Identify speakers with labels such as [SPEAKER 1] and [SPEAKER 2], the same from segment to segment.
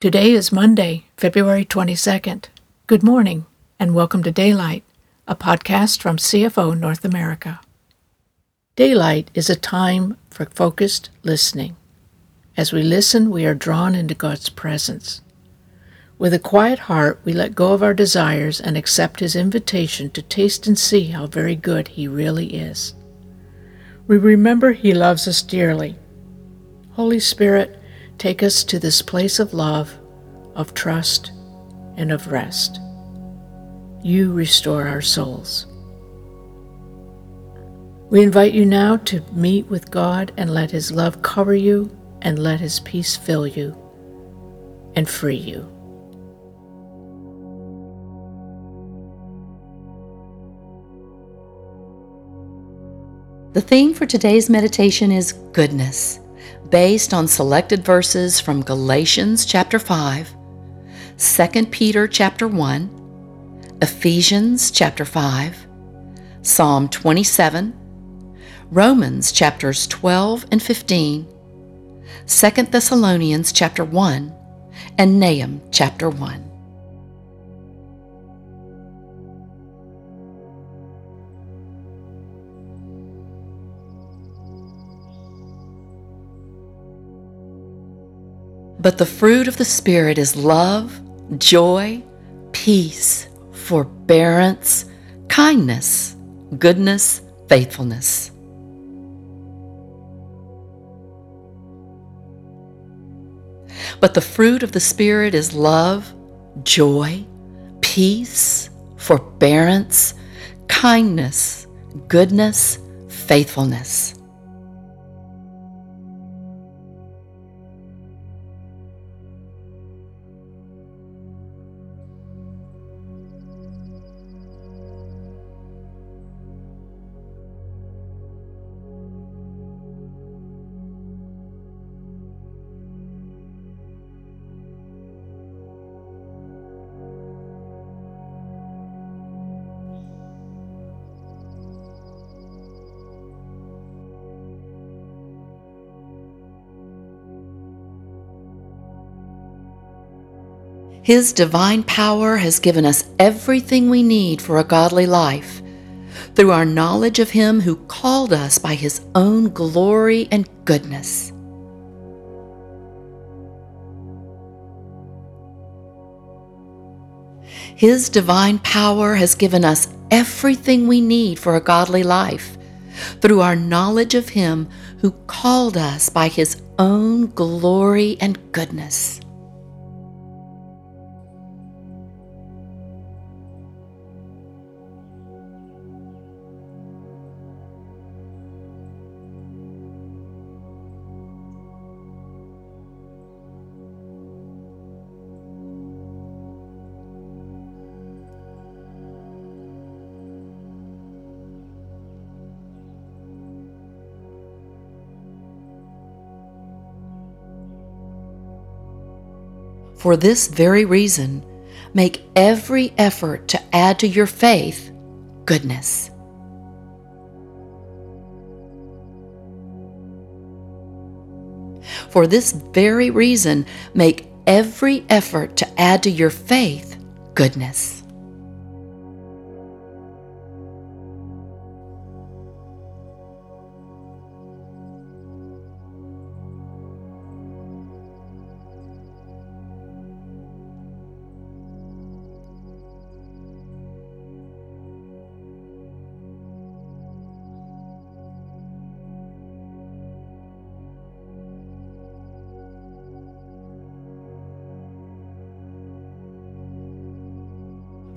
[SPEAKER 1] Today is Monday, February 22nd. Good morning, and welcome to Daylight, a podcast from CFO North America. Daylight is a time for focused listening. As we listen, we are drawn into God's presence. With a quiet heart, we let go of our desires and accept His invitation to taste and see how very good He really is. We remember He loves us dearly. Holy Spirit, Take us to this place of love, of trust, and of rest. You restore our souls. We invite you now to meet with God and let His love cover you and let His peace fill you and free you.
[SPEAKER 2] The theme for today's meditation is goodness based on selected verses from Galatians chapter 5, 2 Peter chapter 1, Ephesians chapter 5, Psalm 27, Romans chapters 12 and 15, 2 Thessalonians chapter 1, and Nahum chapter 1. But the fruit of the Spirit is love, joy, peace, forbearance, kindness, goodness, faithfulness. But the fruit of the Spirit is love, joy, peace, forbearance, kindness, goodness, faithfulness. His divine power has given us everything we need for a godly life through our knowledge of Him who called us by His own glory and goodness. His divine power has given us everything we need for a godly life through our knowledge of Him who called us by His own glory and goodness. For this very reason, make every effort to add to your faith goodness. For this very reason, make every effort to add to your faith goodness.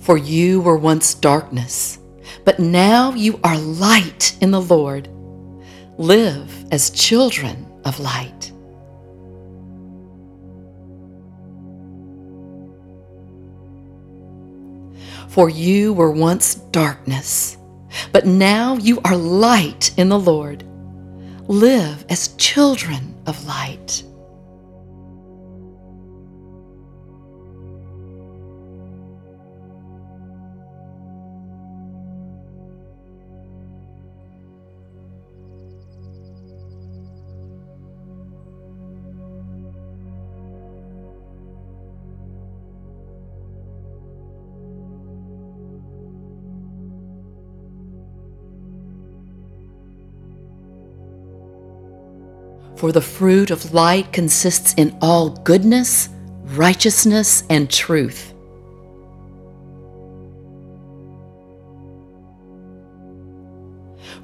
[SPEAKER 2] For you were once darkness, but now you are light in the Lord. Live as children of light. For you were once darkness, but now you are light in the Lord. Live as children of light. For the fruit of light consists in all goodness, righteousness, and truth.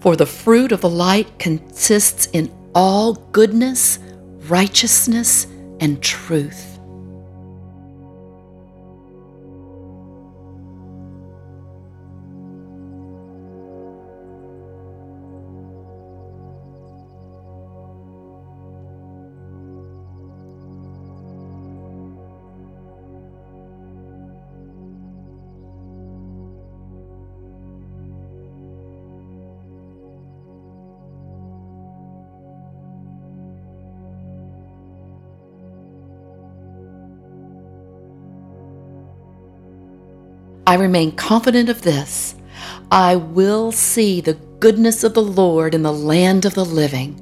[SPEAKER 2] For the fruit of the light consists in all goodness, righteousness, and truth. I remain confident of this I will see the goodness of the Lord in the land of the living.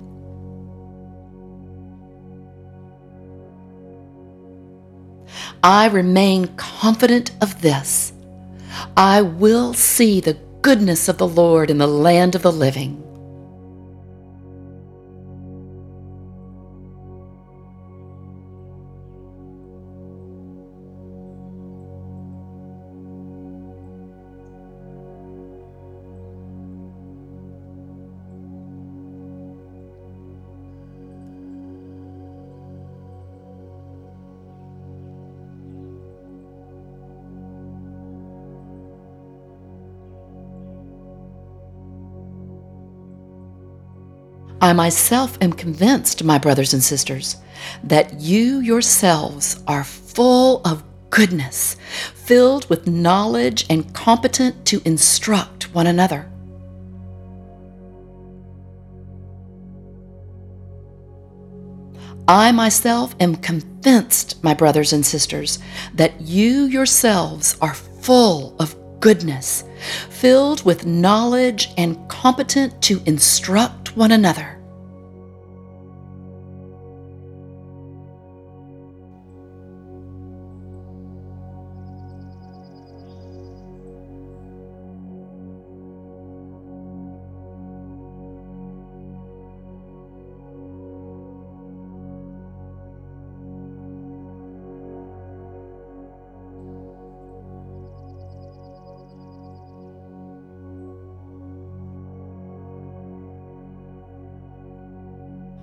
[SPEAKER 2] I remain confident of this. I will see the goodness of the Lord in the land of the living. I myself am convinced, my brothers and sisters, that you yourselves are full of goodness, filled with knowledge, and competent to instruct one another. I myself am convinced, my brothers and sisters, that you yourselves are full of goodness, filled with knowledge, and competent to instruct one another.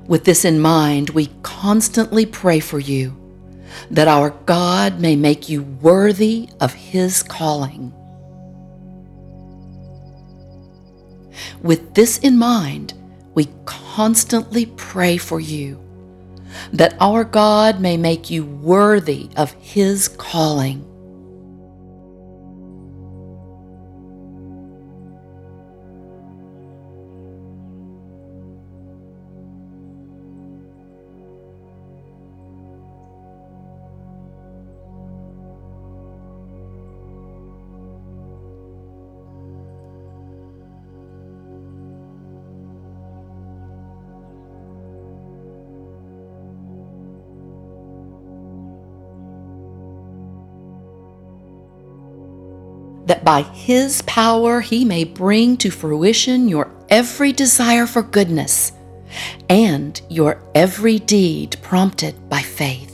[SPEAKER 2] With this in mind, we constantly pray for you that our God may make you worthy of His calling. With this in mind, we constantly pray for you that our God may make you worthy of His calling. That by His power He may bring to fruition your every desire for goodness and your every deed prompted by faith.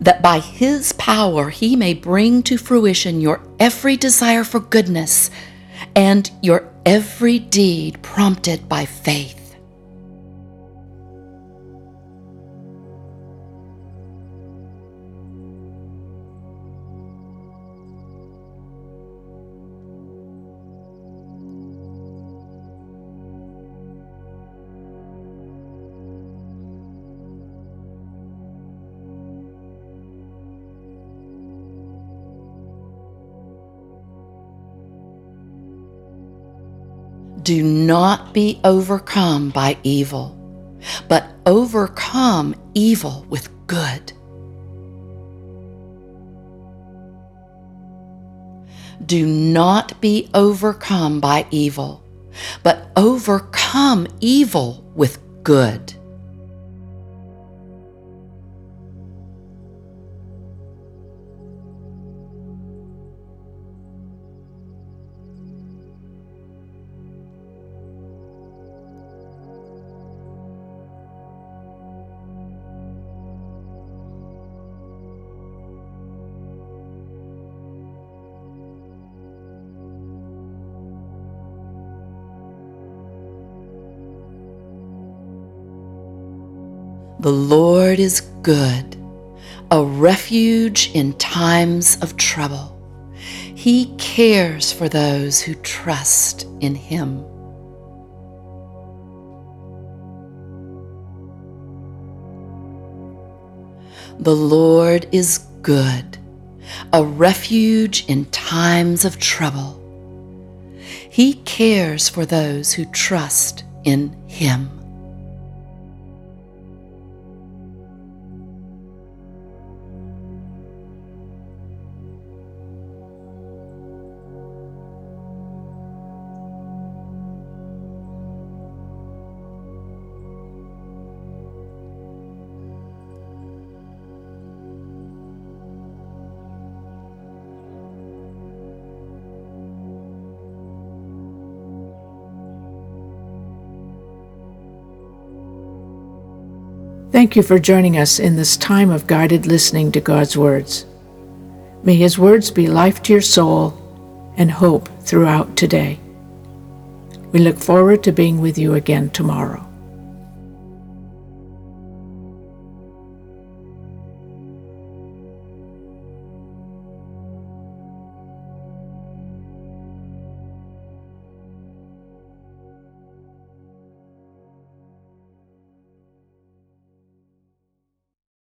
[SPEAKER 2] That by His power He may bring to fruition your every desire for goodness and your every deed prompted by faith. Do not be overcome by evil, but overcome evil with good. Do not be overcome by evil, but overcome evil with good. The Lord is good, a refuge in times of trouble. He cares for those who trust in Him. The Lord is good, a refuge in times of trouble. He cares for those who trust in Him.
[SPEAKER 1] Thank you for joining us in this time of guided listening to God's words. May His words be life to your soul and hope throughout today. We look forward to being with you again tomorrow.